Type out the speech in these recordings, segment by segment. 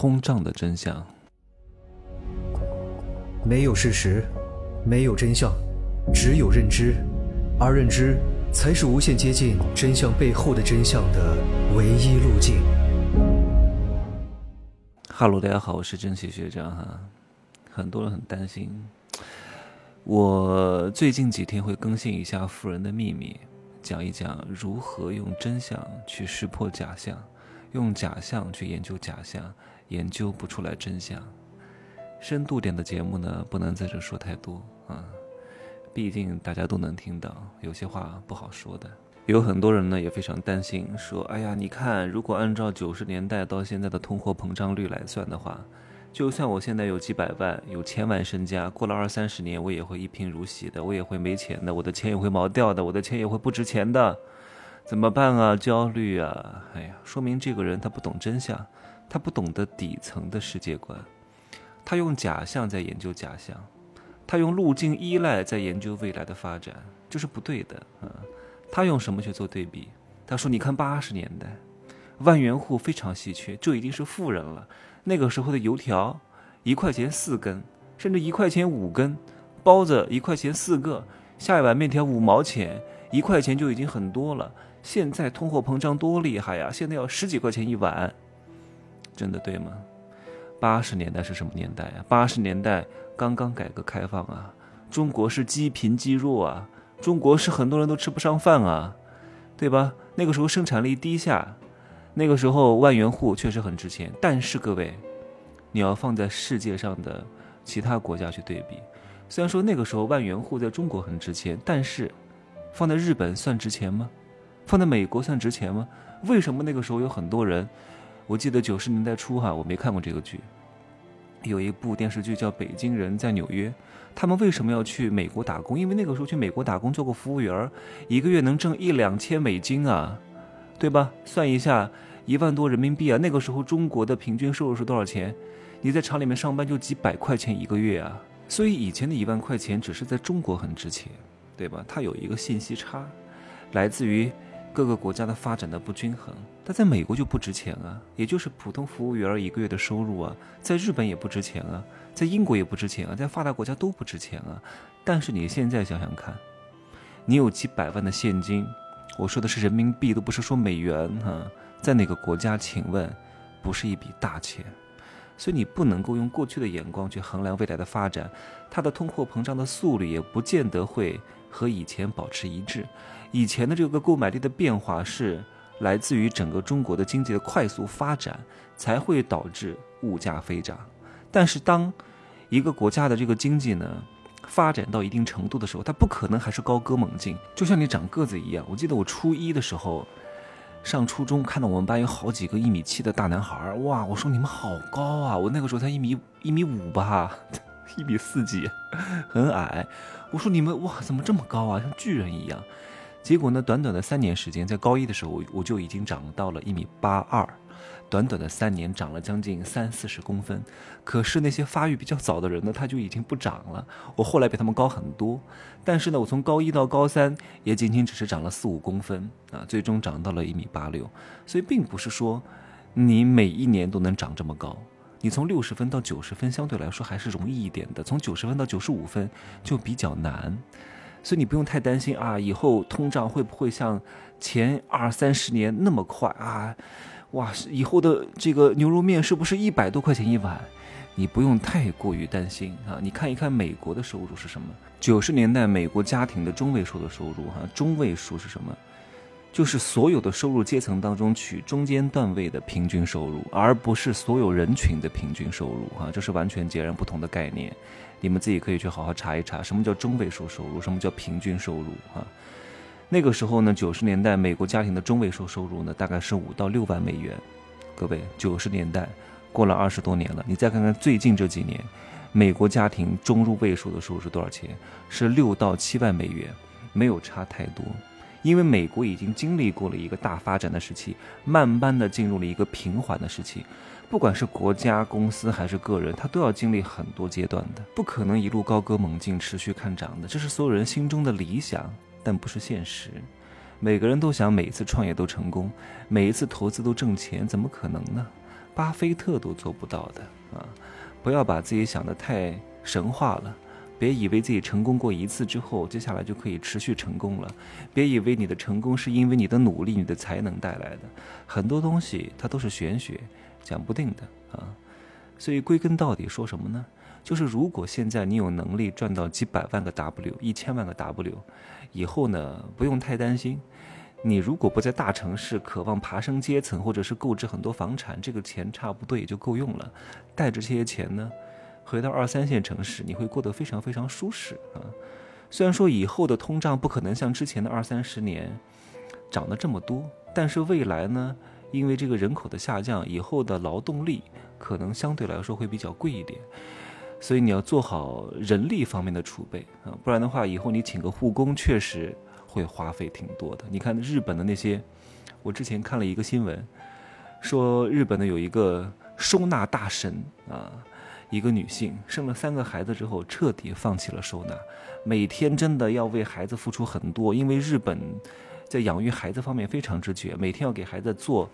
通胀的真相。没有事实，没有真相，只有认知，而认知才是无限接近真相背后的真相的唯一路径。哈喽，大家好，我是蒸汽学长哈。很多人很担心，我最近几天会更新一下《富人的秘密》，讲一讲如何用真相去识破假象，用假象去研究假象，研究不出来真相。深度点的节目呢，不能在这说太多啊，毕竟大家都能听到，有些话不好说的。有很多人呢也非常担心，说：“哎呀，你看，如果按照九十年代到现在的通货膨胀率来算的话，就算我现在有几百万、有千万身家，过了二三十年，我也会一贫如洗的，我也会没钱的，我的钱也会毛掉的，我的钱也会不值钱的，怎么办啊？焦虑啊！哎呀，说明这个人他不懂真相，他不懂得底层的世界观。”他用假象在研究假象，他用路径依赖在研究未来的发展，这是不对的啊！他用什么去做对比？他说：“你看八十年代，万元户非常稀缺，就已经是富人了。那个时候的油条一块钱四根，甚至一块钱五根；包子一块钱四个，下一碗面条五毛钱，一块钱就已经很多了。现在通货膨胀多厉害呀！现在要十几块钱一碗，真的对吗？”八十年代是什么年代啊？八十年代刚刚改革开放啊，中国是积贫积弱啊，中国是很多人都吃不上饭啊，对吧？那个时候生产力低下，那个时候万元户确实很值钱。但是各位，你要放在世界上的其他国家去对比，虽然说那个时候万元户在中国很值钱，但是放在日本算值钱吗？放在美国算值钱吗？为什么那个时候有很多人？我记得九十年代初哈，我没看过这个剧。有一部电视剧叫《北京人在纽约》，他们为什么要去美国打工？因为那个时候去美国打工做个服务员，一个月能挣一两千美金啊，对吧？算一下，一万多人民币啊。那个时候中国的平均收入是多少钱？你在厂里面上班就几百块钱一个月啊。所以以前的一万块钱只是在中国很值钱，对吧？它有一个信息差，来自于。各个国家的发展的不均衡，它在美国就不值钱啊，也就是普通服务员一个月的收入啊，在日本也不值钱啊，在英国也不值钱啊，在发达国家都不值钱啊。但是你现在想想看，你有几百万的现金，我说的是人民币，都不是说美元哈，在哪个国家？请问，不是一笔大钱？所以你不能够用过去的眼光去衡量未来的发展，它的通货膨胀的速率也不见得会和以前保持一致。以前的这个购买力的变化是来自于整个中国的经济的快速发展，才会导致物价飞涨。但是当一个国家的这个经济呢发展到一定程度的时候，它不可能还是高歌猛进，就像你长个子一样。我记得我初一的时候上初中，看到我们班有好几个一米七的大男孩，哇！我说你们好高啊！我那个时候才一米一米五吧，一米四几，很矮。我说你们哇，怎么这么高啊？像巨人一样。结果呢？短短的三年时间，在高一的时候，我就已经长到了一米八二，短短的三年长了将近三四十公分。可是那些发育比较早的人呢，他就已经不长了。我后来比他们高很多，但是呢，我从高一到高三也仅仅只是长了四五公分啊，最终长到了一米八六。所以并不是说你每一年都能长这么高，你从六十分到九十分相对来说还是容易一点的，从九十分到九十五分就比较难。所以你不用太担心啊，以后通胀会不会像前二三十年那么快啊？哇，以后的这个牛肉面是不是一百多块钱一碗？你不用太过于担心啊。你看一看美国的收入是什么？九十年代美国家庭的中位数的收入哈，中位数是什么？就是所有的收入阶层当中取中间段位的平均收入，而不是所有人群的平均收入哈，这是完全截然不同的概念。你们自己可以去好好查一查，什么叫中位数收入，什么叫平均收入啊？那个时候呢，九十年代美国家庭的中位数收入呢，大概是五到六万美元。各位，九十年代过了二十多年了，你再看看最近这几年，美国家庭中入位数的收入是多少钱？是六到七万美元，没有差太多。因为美国已经经历过了一个大发展的时期，慢慢的进入了一个平缓的时期。不管是国家、公司还是个人，他都要经历很多阶段的，不可能一路高歌猛进、持续看涨的。这是所有人心中的理想，但不是现实。每个人都想每一次创业都成功，每一次投资都挣钱，怎么可能呢？巴菲特都做不到的啊！不要把自己想的太神话了，别以为自己成功过一次之后，接下来就可以持续成功了。别以为你的成功是因为你的努力、你的才能带来的，很多东西它都是玄学，讲不定的啊！所以归根到底说什么呢？就是如果现在你有能力赚到几百万个 W、一千万个 W，以后呢不用太担心。你如果不在大城市，渴望爬升阶层，或者是购置很多房产，这个钱差不多也就够用了。带着这些钱呢，回到二三线城市，你会过得非常非常舒适啊。虽然说以后的通胀不可能像之前的二三十年涨得这么多，但是未来呢，因为这个人口的下降，以后的劳动力可能相对来说会比较贵一点，所以你要做好人力方面的储备啊，不然的话，以后你请个护工确实。会花费挺多的。你看日本的那些，我之前看了一个新闻，说日本的有一个收纳大神啊，一个女性生了三个孩子之后，彻底放弃了收纳，每天真的要为孩子付出很多，因为日本在养育孩子方面非常之绝，每天要给孩子做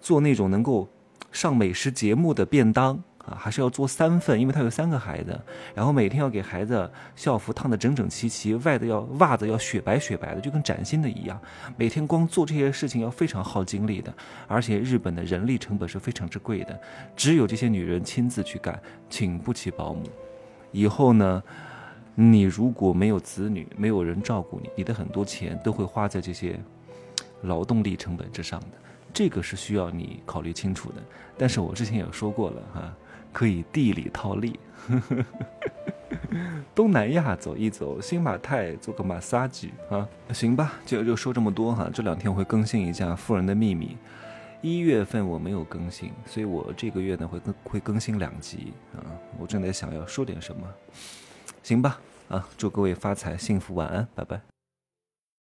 做那种能够上美食节目的便当。还是要做三份，因为他有三个孩子，然后每天要给孩子校服烫得整整齐齐，外的要袜子要雪白雪白的，就跟崭新的一样。每天光做这些事情要非常耗精力的，而且日本的人力成本是非常之贵的，只有这些女人亲自去干，请不起保姆。以后呢，你如果没有子女，没有人照顾你，你的很多钱都会花在这些劳动力成本之上的，这个是需要你考虑清楚的。但是我之前也说过了哈。可以地里套利，东南亚走一走，新马泰做个马杀鸡啊，行吧，就就说这么多哈。这两天我会更新一下《富人的秘密》，一月份我没有更新，所以我这个月呢会更会更新两集啊。我正在想要说点什么，行吧啊，祝各位发财幸福，晚安，拜拜。